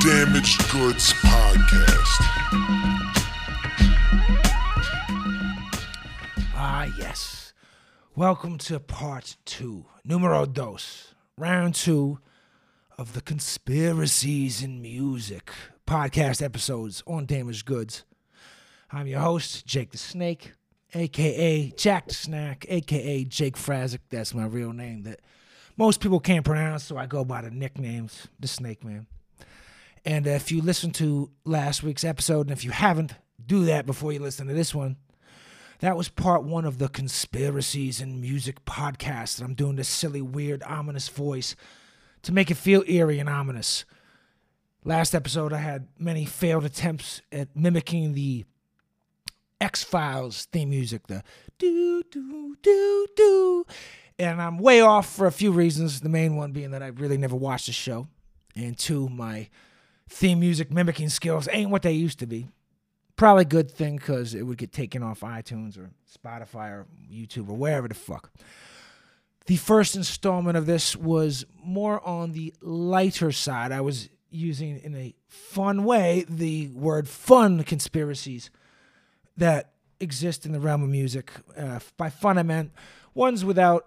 Damaged Goods Podcast. Ah, yes. Welcome to part two, numero dos, round two of the Conspiracies in Music podcast episodes on Damaged Goods. I'm your host, Jake the Snake, aka Jack the Snack, aka Jake Frazic. That's my real name that most people can't pronounce, so I go by the nicknames, the Snake Man. And if you listen to last week's episode, and if you haven't, do that before you listen to this one. That was part one of the Conspiracies in Music podcast. And I'm doing this silly, weird, ominous voice to make it feel eerie and ominous. Last episode, I had many failed attempts at mimicking the X Files theme music, the do, do, do, do. And I'm way off for a few reasons. The main one being that I really never watched the show. And two, my theme music mimicking skills ain't what they used to be probably a good thing because it would get taken off iTunes or Spotify or YouTube or wherever the fuck. The first installment of this was more on the lighter side. I was using in a fun way the word fun conspiracies that exist in the realm of music. Uh, by fun, I meant ones without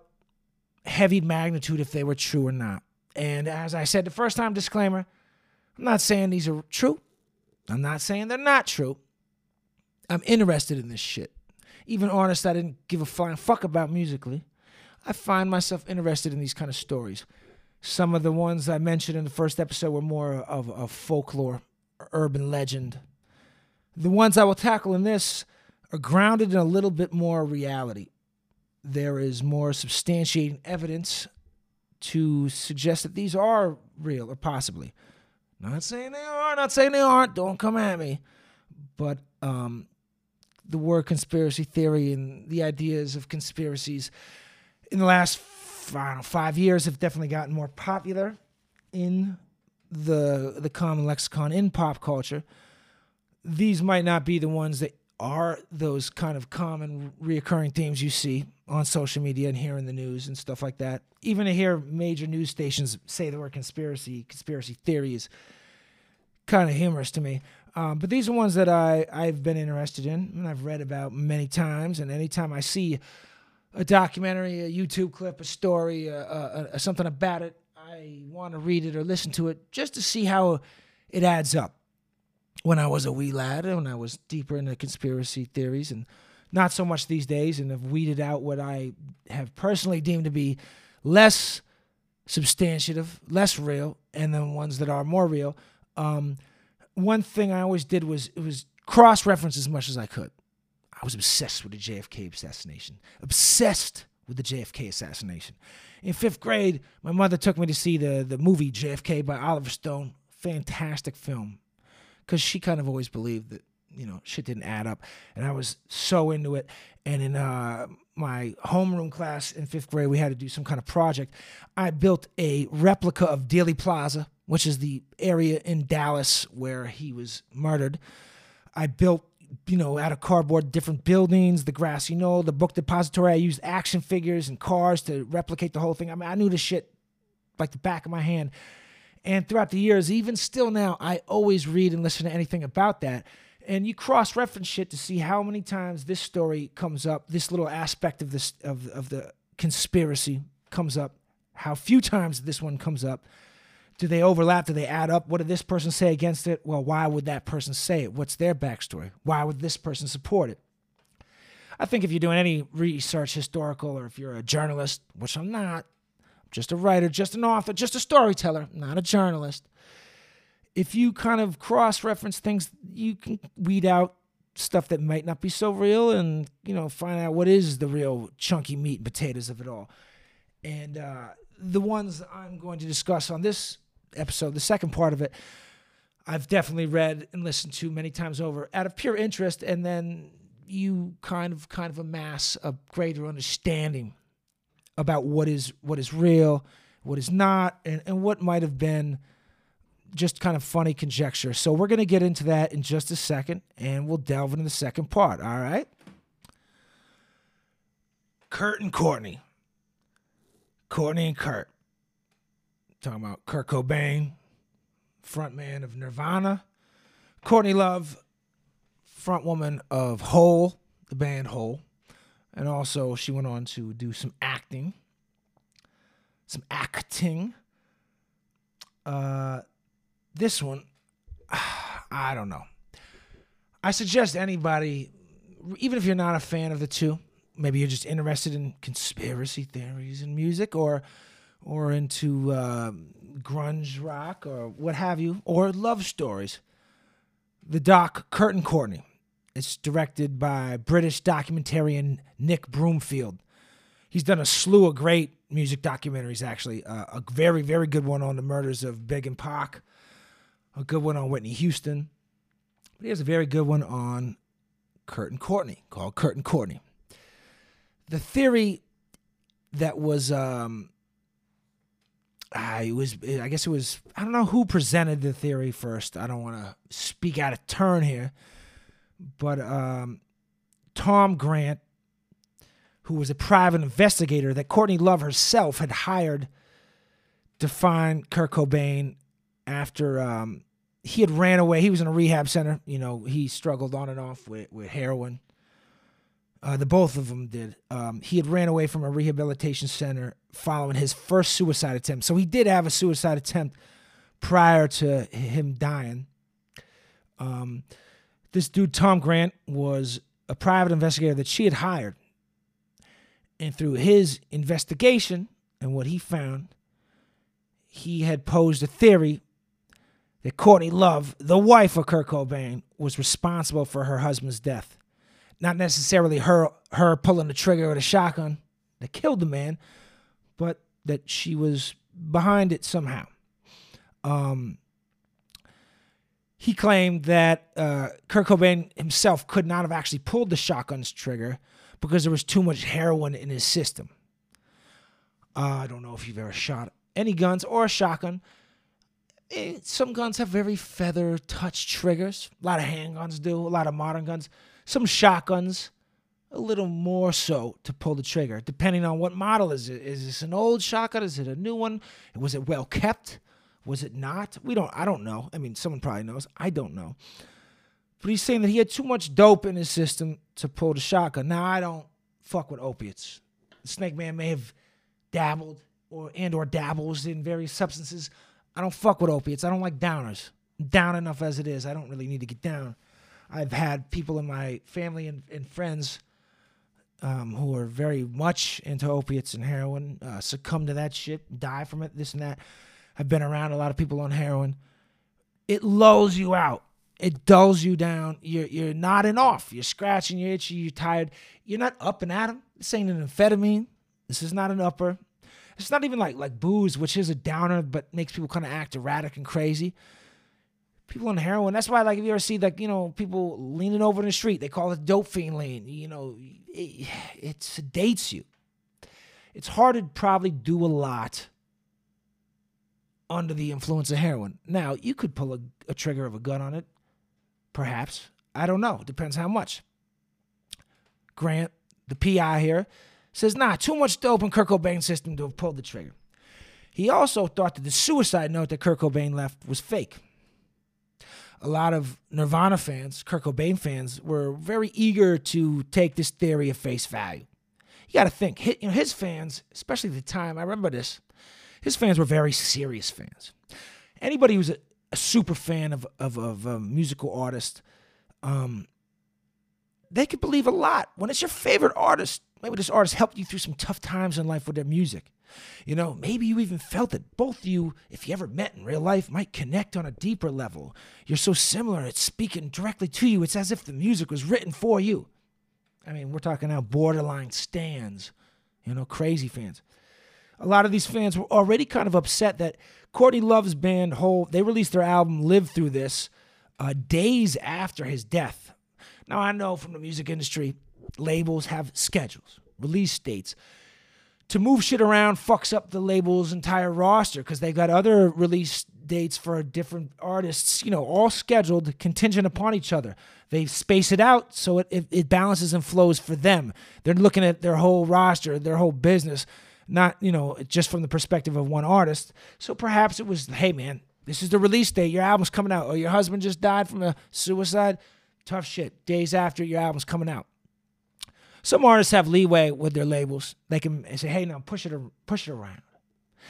heavy magnitude if they were true or not. And as I said the first time, disclaimer I'm not saying these are true. I'm not saying they're not true. I'm interested in this shit. Even artists I didn't give a flying fuck about musically, I find myself interested in these kind of stories. Some of the ones I mentioned in the first episode were more of a folklore, urban legend. The ones I will tackle in this are grounded in a little bit more reality. There is more substantiating evidence to suggest that these are real or possibly. Not saying they are, not saying they aren't, don't come at me. But um, the word conspiracy theory and the ideas of conspiracies in the last don't know, five years have definitely gotten more popular in the the common lexicon in pop culture. These might not be the ones that are those kind of common reoccurring themes you see on social media and here in the news and stuff like that. Even to hear major news stations say the word conspiracy, conspiracy theory is kind of humorous to me. Um, but these are ones that I, I've been interested in and I've read about many times. And anytime I see a documentary, a YouTube clip, a story, uh, uh, uh, something about it, I want to read it or listen to it just to see how it adds up. When I was a wee lad, when I was deeper into conspiracy theories, and not so much these days, and have weeded out what I have personally deemed to be less substantive, less real, and then ones that are more real. Um, one thing I always did was it was cross reference as much as I could. I was obsessed with the JFK assassination. Obsessed with the JFK assassination. In fifth grade, my mother took me to see the the movie JFK by Oliver Stone. Fantastic film, because she kind of always believed that you know shit didn't add up, and I was so into it. And in uh, my homeroom class in fifth grade, we had to do some kind of project. I built a replica of Dealey Plaza, which is the area in Dallas where he was murdered. I built, you know, out of cardboard, different buildings, the grassy knoll, the book depository. I used action figures and cars to replicate the whole thing. I mean, I knew the shit like the back of my hand. And throughout the years, even still now, I always read and listen to anything about that and you cross reference shit to see how many times this story comes up, this little aspect of this of of the conspiracy comes up, how few times this one comes up. Do they overlap? Do they add up? What did this person say against it? Well, why would that person say it? What's their backstory? Why would this person support it? I think if you're doing any research, historical, or if you're a journalist, which I'm not, I'm just a writer, just an author, just a storyteller, not a journalist if you kind of cross reference things, you can weed out stuff that might not be so real and, you know, find out what is the real chunky meat and potatoes of it all. And uh, the ones I'm going to discuss on this episode, the second part of it, I've definitely read and listened to many times over out of pure interest. And then you kind of kind of amass a greater understanding about what is what is real, what is not, and, and what might have been just kind of funny conjecture. So we're to get into that in just a second and we'll delve into the second part. All right. Kurt and Courtney. Courtney and Kurt. Talking about Kurt Cobain, frontman of Nirvana. Courtney Love, frontwoman of Hole, the band Hole. And also, she went on to do some acting. Some acting. Uh, this one, I don't know. I suggest anybody, even if you're not a fan of the two, maybe you're just interested in conspiracy theories and music, or or into uh, grunge rock, or what have you, or love stories. The doc Kurt and Courtney. It's directed by British documentarian Nick Broomfield. He's done a slew of great music documentaries, actually. Uh, a very, very good one on the murders of Big and Pac, a good one on Whitney Houston. But he has a very good one on Kurt and Courtney called Kurt and Courtney. The theory that was, um, I was, I guess it was, I don't know who presented the theory first. I don't want to speak out of turn here, but um, Tom Grant, who was a private investigator that Courtney Love herself had hired to find Kurt Cobain after um, he had ran away. He was in a rehab center. You know, he struggled on and off with, with heroin. Uh, the both of them did. Um, he had ran away from a rehabilitation center following his first suicide attempt. So he did have a suicide attempt prior to him dying. Um, this dude, Tom Grant, was a private investigator that she had hired. And through his investigation and what he found, he had posed a theory that Courtney Love, the wife of Kurt Cobain, was responsible for her husband's death. Not necessarily her her pulling the trigger of the shotgun that killed the man, but that she was behind it somehow. Um, he claimed that uh, Kurt Cobain himself could not have actually pulled the shotgun's trigger because there was too much heroin in his system. Uh, I don't know if you've ever shot any guns or a shotgun, Eh, some guns have very feather touch triggers. A lot of handguns do, a lot of modern guns. Some shotguns, a little more so to pull the trigger, depending on what model is it. Is this an old shotgun? Is it a new one? Was it well kept? Was it not? We don't. I don't know. I mean, someone probably knows. I don't know. But he's saying that he had too much dope in his system to pull the shotgun. Now I don't fuck with opiates. The Snake Man may have dabbled or and or dabbles in various substances. I don't fuck with opiates. I don't like downers. Down enough as it is. I don't really need to get down. I've had people in my family and, and friends um, who are very much into opiates and heroin uh, succumb to that shit, die from it, this and that. I've been around a lot of people on heroin. It lulls you out. It dulls you down. You're you're nodding off. You're scratching. You're itchy. You're tired. You're not up and at 'em. This ain't an amphetamine. This is not an upper. It's not even like like booze, which is a downer, but makes people kind of act erratic and crazy. People on heroin. That's why, like, if you ever see like you know people leaning over in the street, they call it dope fiend. You know, it, it sedates you. It's hard to probably do a lot under the influence of heroin. Now, you could pull a, a trigger of a gun on it, perhaps. I don't know. Depends how much. Grant, the PI here, says, nah, too much dope in Kurt Cobain's system to have pulled the trigger. He also thought that the suicide note that Kurt Cobain left was fake. A lot of Nirvana fans, Kurt Cobain fans, were very eager to take this theory at face value. You got to think, his, you know, his fans, especially at the time, I remember this, his fans were very serious fans. Anybody who's a, a super fan of, of, of a musical artist, um, they could believe a lot. When it's your favorite artist, maybe this artist helped you through some tough times in life with their music. You know, maybe you even felt that both of you, if you ever met in real life, might connect on a deeper level. You're so similar, it's speaking directly to you. It's as if the music was written for you. I mean, we're talking now borderline stands, you know, crazy fans. A lot of these fans were already kind of upset that Courtney Love's band Hole, they released their album Live Through This uh, days after his death. Now, I know from the music industry, labels have schedules, release dates. To move shit around fucks up the label's entire roster because they've got other release dates for different artists, you know, all scheduled contingent upon each other. They space it out so it, it, it balances and flows for them. They're looking at their whole roster, their whole business, not, you know, just from the perspective of one artist. So perhaps it was, hey man, This is the release date. Your album's coming out. Or your husband just died from a suicide. Tough shit. Days after your album's coming out. Some artists have leeway with their labels. They can say, "Hey, now push it, push it around."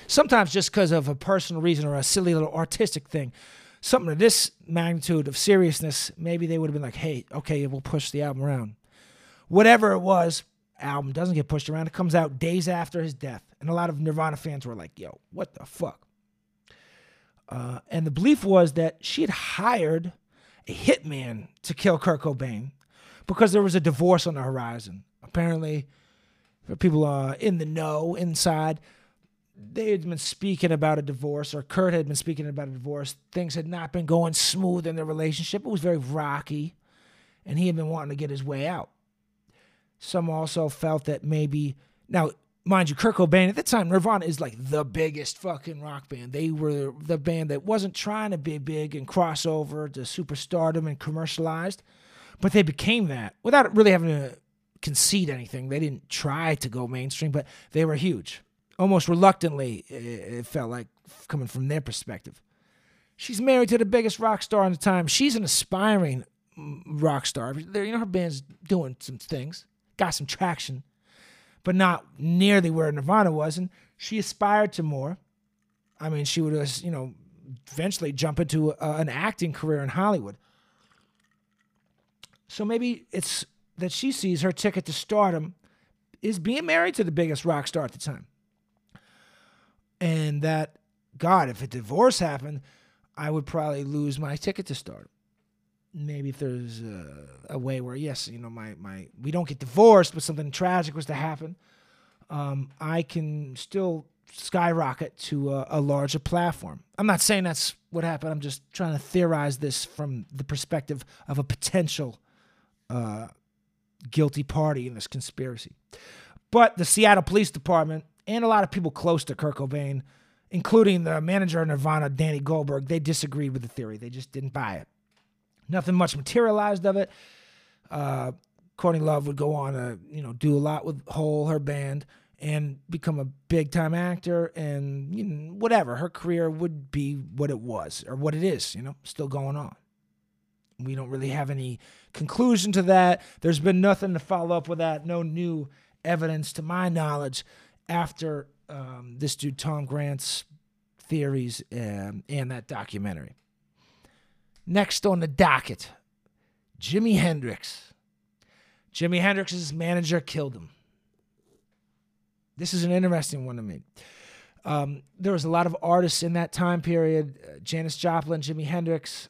Sometimes just because of a personal reason or a silly little artistic thing, something of this magnitude of seriousness, maybe they would have been like, "Hey, okay, we'll push the album around." Whatever it was, album doesn't get pushed around. It comes out days after his death, and a lot of Nirvana fans were like, "Yo, what the fuck?" Uh, and the belief was that she had hired a hitman to kill Kurt Cobain because there was a divorce on the horizon. Apparently, people uh, in the know inside, they had been speaking about a divorce, or Kurt had been speaking about a divorce. Things had not been going smooth in their relationship. It was very rocky, and he had been wanting to get his way out. Some also felt that maybe now mind you, Kurt Cobain at the time, Nirvana is like the biggest fucking rock band. They were the band that wasn't trying to be big and cross over to superstardom and commercialized, but they became that without really having to concede anything. They didn't try to go mainstream, but they were huge. Almost reluctantly, it felt like coming from their perspective. She's married to the biggest rock star in the time. She's an aspiring mm, rock star. You know, her band's doing some things, got some traction but not nearly where Nirvana was. And she aspired to more. I mean, she would, you know, eventually jump into a, an acting career in Hollywood. So maybe it's that she sees her ticket to stardom is being married to the biggest rock star at the time. And that, God, if a divorce happened, I would probably lose my ticket to stardom maybe if there's a, a, way where yes, you know, my my we don't get divorced, but something tragic was to happen, um, I can still skyrocket to a, a, larger platform. I'm not saying that's what happened. I'm just trying to theorize this from the perspective of a potential uh, guilty party in this conspiracy. But the Seattle Police Department and a lot of people close to Kurt Cobain, including the manager of Nirvana, Danny Goldberg, they disagreed with the theory. They just didn't buy it. Nothing much materialized of it. Uh, Courtney Love would go on to, you know, do a lot with Hole, her band, and become a big time actor and you know, whatever. Her career would be what it was or what it is, you know, still going on. We don't really have any conclusion to that. There's been nothing to follow up with that. No new evidence, to my knowledge, after um, this dude Tom Grant's theories um, and that documentary. Next on the docket, Jimi Hendrix. Jimi Hendrix's manager killed him. This is an interesting one to me. Um, there was a lot of artists in that time period: uh, Janis Joplin, Jimi Hendrix,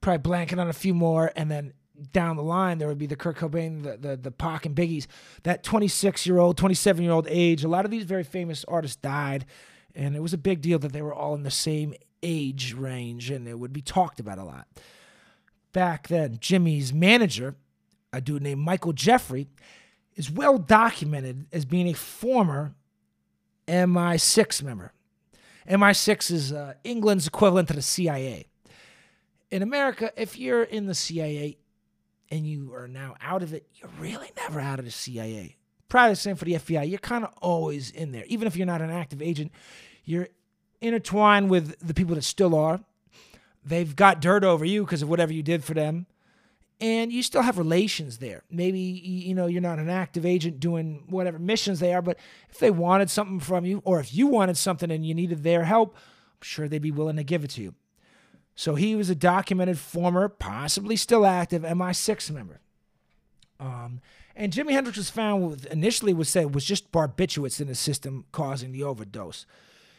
probably blanking on a few more, and then down the line there would be the Kurt Cobain, the the, the Pac and Biggies. That 26 year old, 27 year old age. A lot of these very famous artists died, and it was a big deal that they were all in the same age range and it would be talked about a lot. Back then, Jimi's manager, a dude named Michael Jeffrey, is well documented as being a former MI6 member. MI6 is uh, England's equivalent to the CIA. In America, if you're in the CIA and you are now out of it, you're really never out of the CIA. Probably the same for the FBI. You're kind of always in there. Even if you're not an active agent, you're intertwined with the people that still are. They've got dirt over you because of whatever you did for them. And you still have relations there. Maybe you know you're not an active agent doing whatever missions they are, but if they wanted something from you, or if you wanted something and you needed their help, I'm sure they'd be willing to give it to you. So he was a documented former, possibly still active MI6 member. Um, and Jimi Hendrix was found with initially was said was just barbiturates in the system causing the overdose.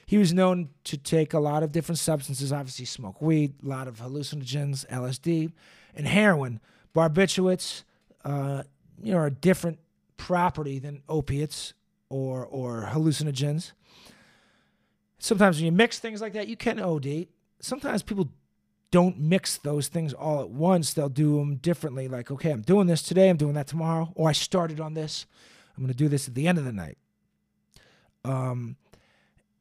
He was known to take a lot of different substances, obviously smoke weed, a lot of hallucinogens, LSD, and heroin. Barbiturates, uh, you know, are a different property than opiates or or hallucinogens. Sometimes when you mix things like that, you can OD. Sometimes people don't mix those things all at once. They'll do them differently. Like, okay, I'm doing this today, I'm doing that tomorrow, or I started on this. I'm going to do this at the end of the night. Um,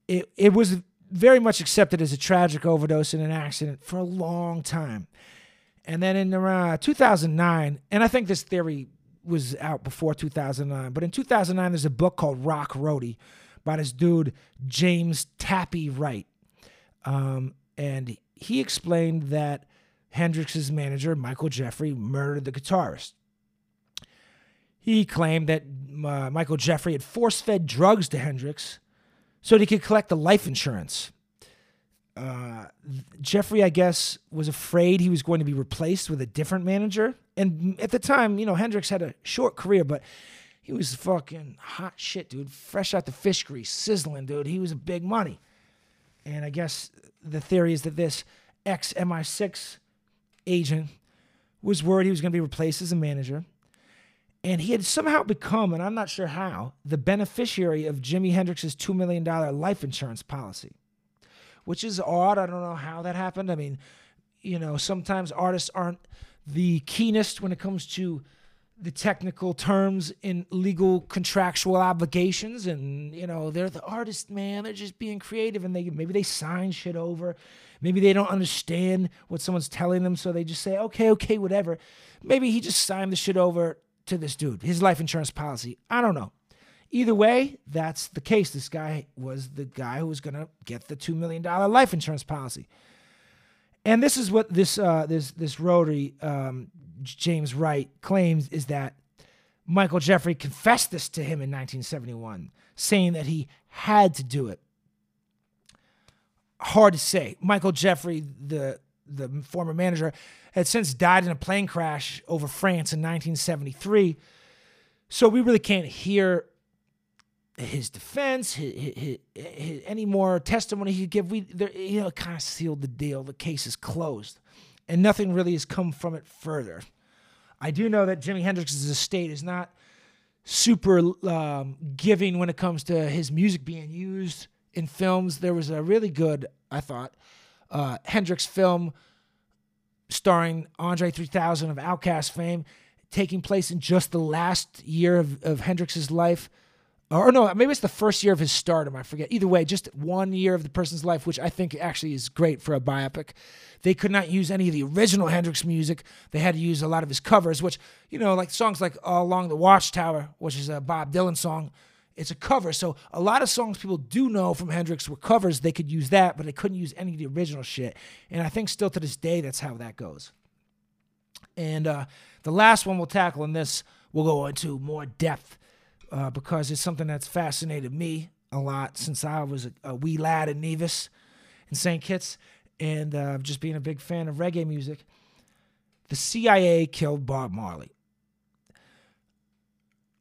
it, it was very much accepted as a tragic overdose in an accident for a long time. And then in around 2009, and I think this theory was out before 2009, but in 2009, there's a book called Rock Roadie by this dude, James Tappy Wright. Um, and he explained that Hendrix's manager, Michael Jeffrey, murdered the guitarist. He claimed that uh, Michael Jeffrey had force fed drugs to Hendrix so he could collect the life insurance. Uh, Jeffrey, I guess, was afraid he was going to be replaced with a different manager. And at the time, you know, Hendrix had a short career, but he was fucking hot shit, dude. Fresh out the fish grease, sizzling, dude. He was a big money. And I guess the theory is that this ex MI6 agent was worried he was going to be replaced as a manager. And he had somehow become, and I'm not sure how, the beneficiary of Jimi Hendrix's $2 million life insurance policy, which is odd. I don't know how that happened. I mean, you know, sometimes artists aren't the keenest when it comes to the technical terms in legal contractual obligations and you know they're the artist man they're just being creative and they maybe they sign shit over maybe they don't understand what someone's telling them so they just say okay okay whatever maybe he just signed the shit over to this dude his life insurance policy i don't know either way that's the case this guy was the guy who was going to get the 2 million dollar life insurance policy and this is what this uh, this this rotary um, James Wright claims is that Michael Jeffrey confessed this to him in 1971, saying that he had to do it. Hard to say. Michael Jeffrey, the the former manager, had since died in a plane crash over France in 1973. So we really can't hear his defense, his, his, his, any more testimony he could give. We, you know, kind of sealed the deal. The case is closed, and nothing really has come from it further. I do know that Jimi Hendrix's estate is not super um, giving when it comes to his music being used in films. There was a really good, I thought, uh, Hendrix film starring Andre 3000 of OutKast fame, taking place in just the last year of, of Hendrix's life or no, maybe it's the first year of his stardom. I forget. Either way, just one year of the person's life, which I think actually is great for a biopic. They could not use any of the original Hendrix music. They had to use a lot of his covers, which you know, like songs like "All Along the Watchtower," which is a Bob Dylan song. It's a cover, so a lot of songs people do know from Hendrix were covers. They could use that, but they couldn't use any of the original shit. And I think still to this day, that's how that goes. And uh, the last one we'll tackle in this, we'll go into more depth uh, because it's something that's fascinated me a lot since I was a, a wee lad in Nevis in St. Kitts and uh, just being a big fan of reggae music. The CIA killed Bob Marley.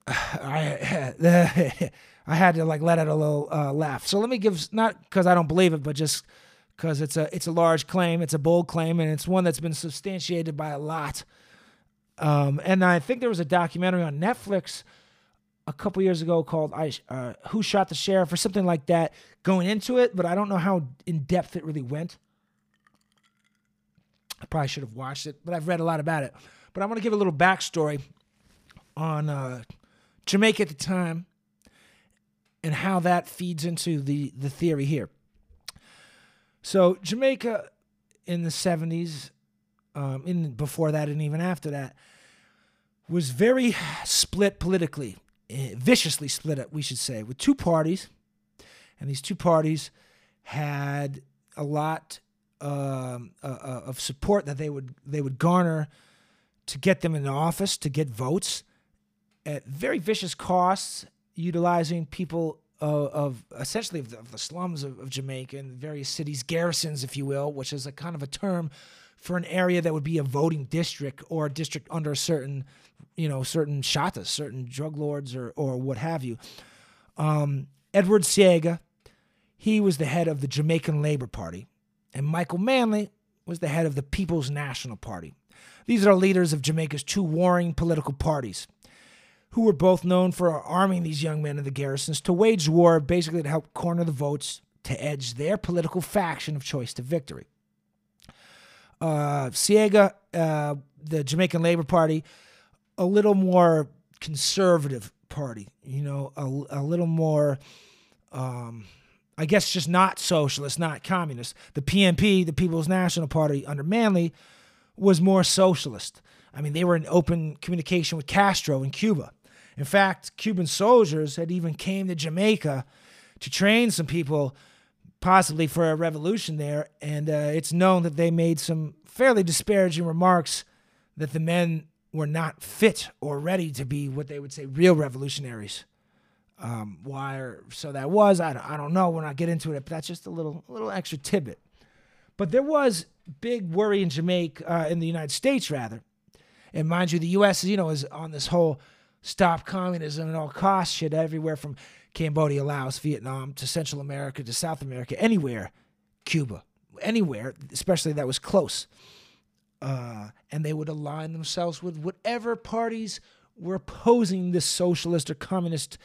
I I had to like let out a little uh, laugh. So let me give not because I don't believe it, but just because it's a it's a large claim, it's a bold claim, and it's one that's been substantiated by a lot. Um, and I think there was a documentary on Netflix a couple years ago called I, uh, "Who Shot the Sheriff" or something like that, going into it, but I don't know how in depth it really went. I probably should have watched it, but I've read a lot about it. But I want to give a little backstory on uh, Jamaica at the time and how that feeds into the the theory here. So Jamaica in the 70s, um, in before that and even after that, was very split politically. Eh, viciously split up, we should say, with two parties. And these two parties had a lot um, uh, uh, of support that they would they would garner to get them in office, to get votes at very vicious costs, utilizing people of, of essentially of the, of the slums of, of, Jamaica and various cities, garrisons, if you will, which is a kind of a term for an area that would be a voting district or a district under a certain you know, certain shatas, certain drug lords, or or what have you. Um, Edward Seaga, he was the head of the Jamaican Labor Party, and Michael Manley was the head of the People's National Party. These are leaders of Jamaica's two warring political parties, who were both known for arming these young men in the garrisons to wage war, basically to help corner the votes to edge their political faction of choice to victory. Uh, Seaga, uh, the Jamaican Labor Party, a little more conservative party, you know, a, a little more, um, I guess, just not socialist, not communist. The PNP, the People's National Party under Manley, was more socialist. I mean, they were in open communication with Castro in Cuba. In fact, Cuban soldiers had even came to Jamaica to train some people possibly for a revolution there. And uh, it's known that they made some fairly disparaging remarks that the men were not fit or ready to be what they would say real revolutionaries. Um, why or so that was, I don't, I don't know. When I get into it, but that's just a little, a little extra tidbit. But there was big worry in Jamaica, uh, in the United States rather. And mind you, the U.S. you know is on this whole stop communism at all costs shit everywhere from Cambodia, Laos, Vietnam to Central America to South America, anywhere, Cuba, anywhere, especially that was close. Uh, and they would align themselves with whatever parties were opposing this socialist or communist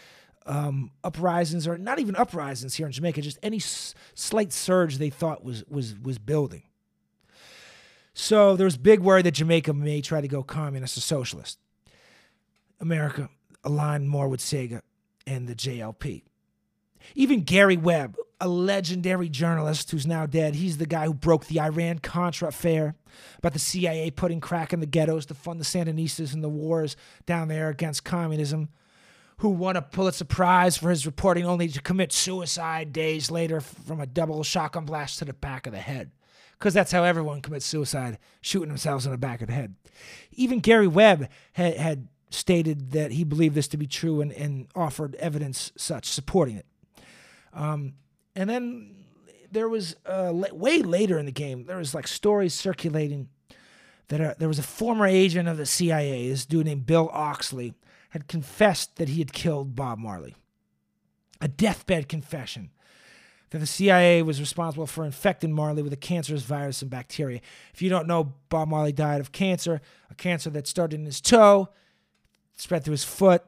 um, uprisings, or not even uprisings here in Jamaica, just any s- slight surge they thought was was was building. So there was big worry that Jamaica may try to go communist or socialist. America aligned more with Seaga and the JLP. Even Gary Webb, a legendary journalist who's now dead, he's the guy who broke the Iran Contra affair about the CIA putting crack in the ghettos to fund the Sandinistas and the wars down there against communism, who won a Pulitzer Prize for his reporting only to commit suicide days later from a double shotgun blast to the back of the head. Because that's how everyone commits suicide, shooting themselves in the back of the head. Even Gary Webb had, had stated that he believed this to be true and, and offered evidence such supporting it. Um, and then there was uh, way later in the game, there was like stories circulating that uh, there was a former agent of the CIA, this dude named Bill Oxley, had confessed that he had killed Bob Marley. A deathbed confession that the CIA was responsible for infecting Marley with a cancerous virus and bacteria. If you don't know, Bob Marley died of cancer, a cancer that started in his toe, spread through his foot,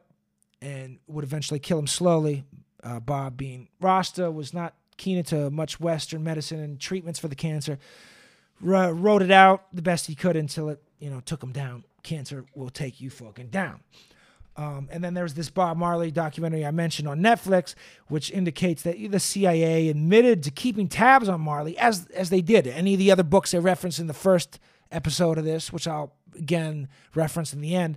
and would eventually kill him slowly. Uh, Bob, being Rasta, was not keen into much Western medicine and treatments for the cancer. R- wrote it out the best he could until it, you know, took him down. Cancer will take you fucking down. Um, and then there's this Bob Marley documentary I mentioned on Netflix, which indicates that the CIA admitted to keeping tabs on Marley as as they did. Any of the other books they referenced in the first episode of this, which I'll again reference in the end,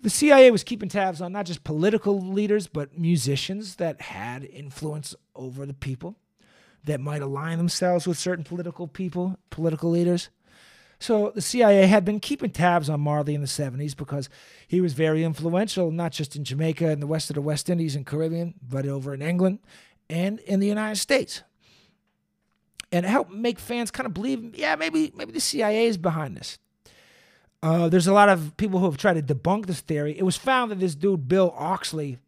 the CIA was keeping tabs on not just political leaders, but musicians that had influence over the people, that might align themselves with certain political people, political leaders. So the CIA had been keeping tabs on Marley in the 70s because he was very influential, not just in Jamaica and the west of the West Indies and Caribbean, but over in England and in the United States. And it helped make fans kind of believe, yeah, maybe maybe the CIA is behind this. Uh, there's a lot of people who have tried to debunk this theory. It was found that this dude, Bill Oxley,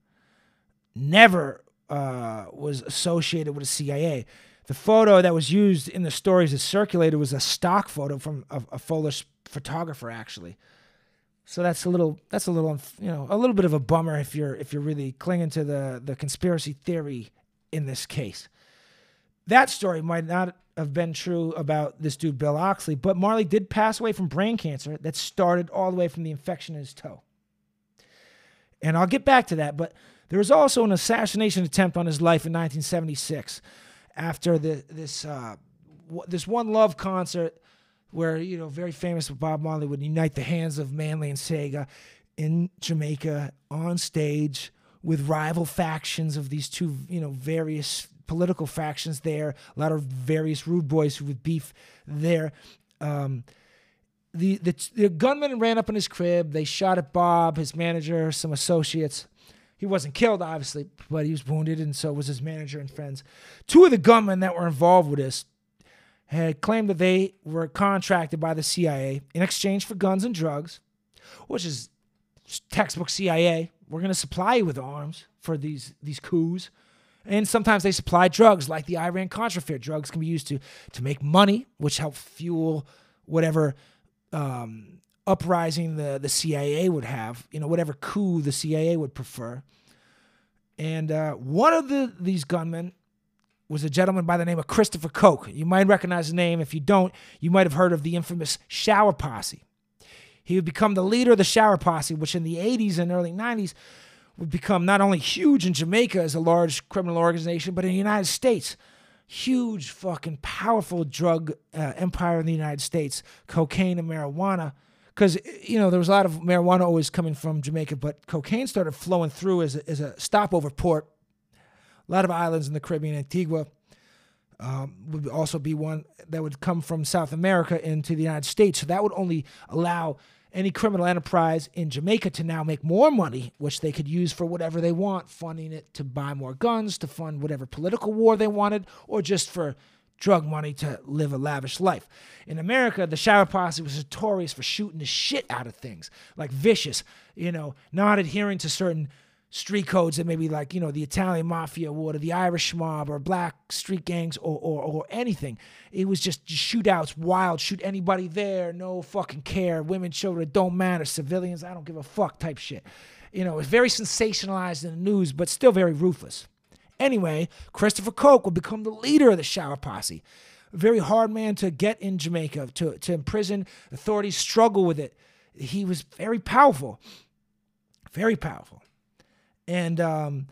never uh, was associated with the CIA. The photo that was used in the stories that circulated was a stock photo from a, a photographer, actually. So that's a little that's a little you know a little bit of a bummer if you're if you're really clinging to the the conspiracy theory in this case. That story might not have been true about this dude Bill Oxley, but Marley did pass away from brain cancer that started all the way from the infection in his toe. And I'll get back to that, but there was also an assassination attempt on his life in 1976 after the, this uh, this one love concert where you know very famous Bob Marley would unite the hands of Manley and Seaga in Jamaica on stage with rival factions of these two you know various political factions there a lot of various rude boys who would beef there um, the, the the gunman ran up in his crib they shot at Bob his manager some associates he wasn't killed, obviously, but he was wounded, and so was his manager and friends. Two of the gunmen that were involved with this had claimed that they were contracted by the CIA in exchange for guns and drugs, which is textbook CIA. We're going to supply you with arms for these these coups. And sometimes they supply drugs, like the Iran Contra affair. Drugs can be used to to make money, which help fuel whatever um, uprising the, the CIA would have, you know, whatever coup the CIA would prefer. And uh, one of the these gunmen was a gentleman by the name of Christopher Coke. You might recognize the name. If you don't, you might have heard of the infamous Shower Posse. He would become the leader of the Shower Posse, which in the 80s and early 90s would become not only huge in Jamaica as a large criminal organization, but in the United States. Huge, fucking powerful drug uh, empire in the United States, cocaine and marijuana because you know there was a lot of marijuana always coming from Jamaica, but cocaine started flowing through as a, as a stopover port. A lot of islands in the Caribbean, Antigua, um, would also be one that would come from South America into the United States. So that would only allow any criminal enterprise in Jamaica to now make more money, which they could use for whatever they want, funding it to buy more guns, to fund whatever political war they wanted, or just for drug money to live a lavish life. In America, the Shower Posse was notorious for shooting the shit out of things, like vicious, you know, not adhering to certain street codes that maybe like, you know, the Italian mafia or the Irish mob or black street gangs or, or, or anything. It was just shootouts, wild, shoot anybody there, no fucking care. Women, children, don't matter. Civilians, I don't give a fuck type shit. You know, it's very sensationalized in the news, but still very ruthless. Anyway, Christopher Coke will become the leader of the Shower Posse. A very hard man to get in Jamaica, to, to imprison. Authorities struggle with it. He was very powerful, very powerful. And um,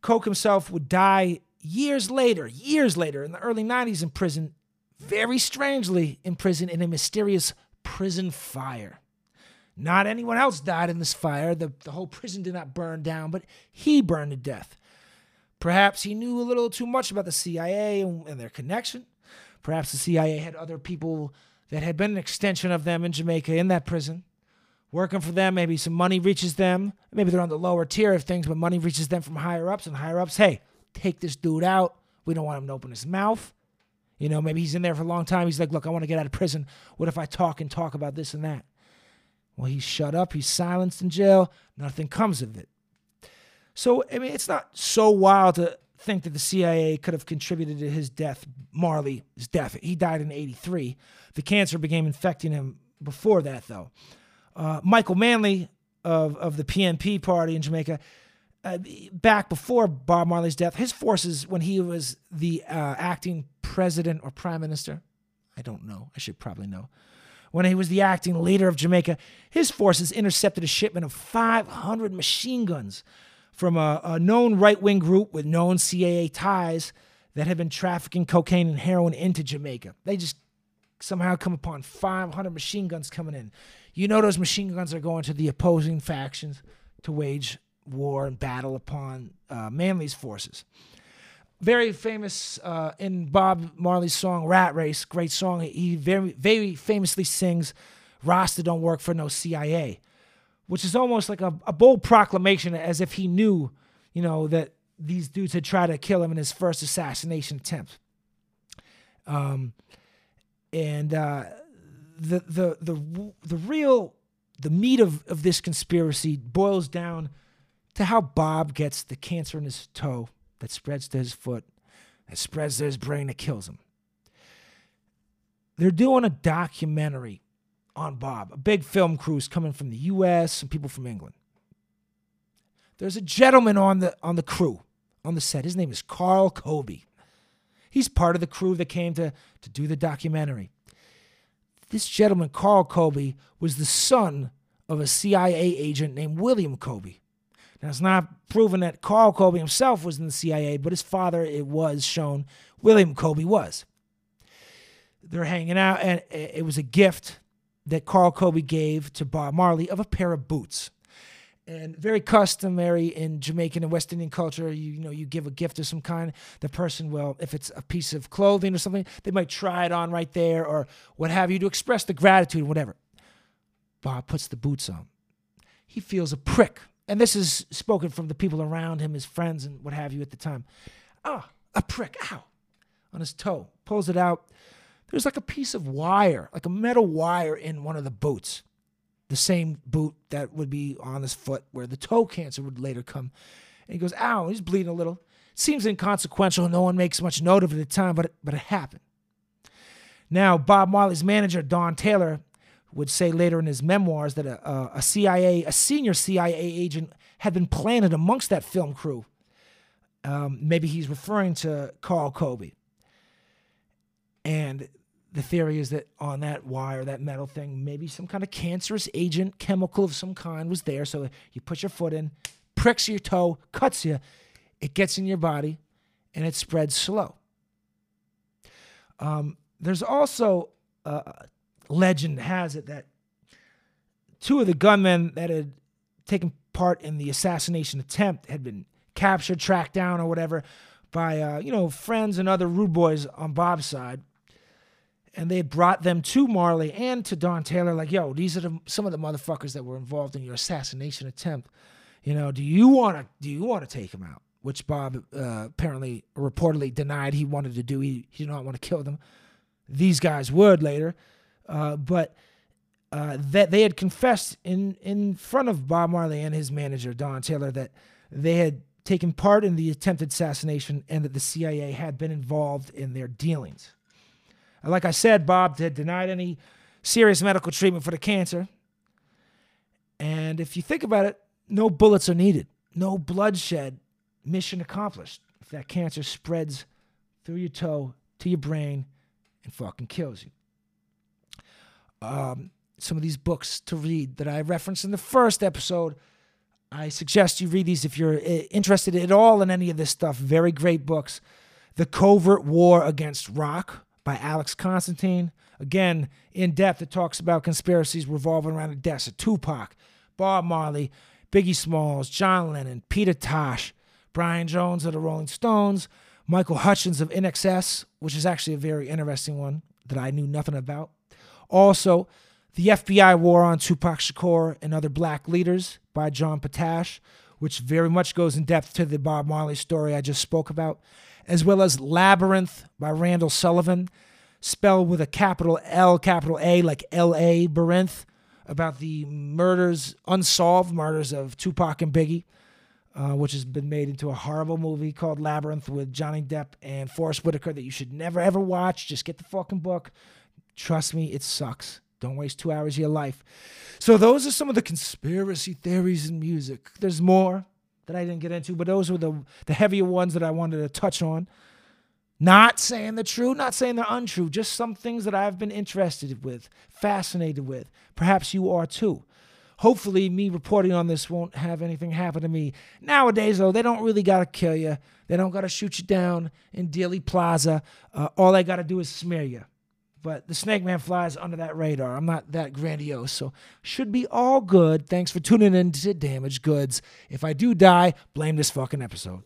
Coke himself would die years later, years later, in the early 90s in prison, very strangely in prison in a mysterious prison fire. Not anyone else died in this fire. The, the whole prison did not burn down, but he burned to death. Perhaps he knew a little too much about the CIA and, and their connection. Perhaps the CIA had other people that had been an extension of them in Jamaica in that prison working for them. Maybe some money reaches them. Maybe they're on the lower tier of things, but money reaches them from higher ups, and higher ups, hey, take this dude out. We don't want him to open his mouth. You know, maybe he's in there for a long time. He's like, look, I want to get out of prison. What if I talk and talk about this and that? Well, he's shut up. He's silenced in jail. Nothing comes of it. So, I mean, it's not so wild to think that the CIA could have contributed to his death, Marley's death. He died in 83. The cancer became infecting him before that, though. Uh, Michael Manley of, of the PNP party in Jamaica, uh, back before Bob Marley's death, his forces, when he was the uh, acting president or prime minister, I don't know, I should probably know. When he was the acting leader of Jamaica, his forces intercepted a shipment of 500 machine guns from a, a known right wing group with known CIA ties that had been trafficking cocaine and heroin into Jamaica. They just somehow come upon 500 machine guns coming in. You know, those machine guns are going to the opposing factions to wage war and battle upon uh, Manley's forces. Very famous uh, in Bob Marley's song Rat Race, great song. He very, very famously sings, Rasta don't work for no CIA, which is almost like a, a bold proclamation as if he knew, you know, that these dudes had tried to kill him in his first assassination attempt. Um, and uh, the the the the real the meat of, of this conspiracy boils down to how Bob gets the cancer in his toe that spreads to his foot, that spreads to his brain, that kills him. They're doing a documentary on Bob, a big film crews coming from the US and people from England. There's a gentleman on the on the crew, on the set. His name is Carl Colby. He's part of the crew that came to, to do the documentary. This gentleman, Carl Colby, was the son of a CIA agent named William Colby. Now, it's not proven that Carl Colby himself was in the CIA, but his father, it was shown, William Colby was. They're hanging out, and it was a gift that Carl Colby gave to Bob Marley of a pair of boots and very customary in Jamaican and West Indian culture. You, you, know, you give a gift of some kind. The person will, if it's a piece of clothing or something, they might try it on right there or what have you to express the gratitude, whatever. Bob puts the boots on. He feels a prick, and this is spoken from the people around him, his friends and what have you at the time. Ah, a prick, ow, on his toe. Pulls it out. There's like a piece of wire, like a metal wire in one of the boots the same boot that would be on his foot where the toe cancer would later come. And he goes, ow, he's bleeding a little. seems inconsequential. No one makes much note of it at the time, but it, but it happened. Now, Bob Marley's manager, Don Taylor, would say later in his memoirs that a, a CIA, a senior CIA agent, had been planted amongst that film crew. Um, maybe he's referring to Carl Colby. And the theory is that on that wire, that metal thing, maybe some kind of cancerous agent, chemical of some kind was there. So you put your foot in, pricks your toe, cuts you, it gets in your body, and it spreads slow. Um, there's also uh, legend has it that two of the gunmen that had taken part in the assassination attempt had been captured, tracked down, or whatever. by uh, you know friends and other rude boys on Bob's side, and they brought them to Marley and to Don Taylor. Like, yo, these are the, some of the motherfuckers that were involved in your assassination attempt. You know, do you want to do you want to take them out? Which Bob uh, apparently reportedly denied he wanted to do. He, he did not want to kill them. These guys would later, uh, but uh, that they had confessed in in front of Bob Marley and his manager Don Taylor that they had taken part in the attempted assassination and that the CIA had been involved in their dealings. Like I said, Bob had denied any serious medical treatment for the cancer. And if you think about it, no bullets are needed, no bloodshed, mission accomplished. If that cancer spreads through your toe to your brain and fucking kills you. Um, some of these books to read that I referenced in the first episode. I suggest you read these if you're uh, interested at all in any of this stuff. Very great books. The Covert War Against Rock by Alex Constantine. Again, in depth, it talks about conspiracies revolving around the deaths of Tupac, Bob Marley, Biggie Smalls, John Lennon, Peter Tosh, Brian Jones of the Rolling Stones, Michael Hutchence of INXS, which is actually a very interesting one that I knew nothing about. Also, The FBI War on Tupac Shakur and Other Black Leaders by John Potash, which very much goes in depth to the Bob Marley story I just spoke about, as well as Labyrinth by Randall Sullivan, spelled with a capital L, capital A, like L.A. Barinth, about the murders, unsolved murders of Tupac and Biggie. Uh, which has been made into a horrible movie called Labyrinth with Johnny Depp and Forest Whitaker that you should never ever watch. Just get the fucking book. Trust me, it sucks. Don't waste two hours of your life. So those are some of the conspiracy theories in music. There's more that I didn't get into, but those were the the heavier ones that I wanted to touch on. Not saying they're true, not saying they're untrue, just some things that I've been interested with, fascinated with. Perhaps you are too. Hopefully, me reporting on this won't have anything happen to me. Nowadays, though, they don't really got to kill you. They don't got to shoot you down in Dealey Plaza. Uh, all they got to do is smear you. But the Snake Man flies under that radar. I'm not that grandiose, so should be all good. Thanks for tuning in to Damaged Goods. If I do die, blame this fucking episode.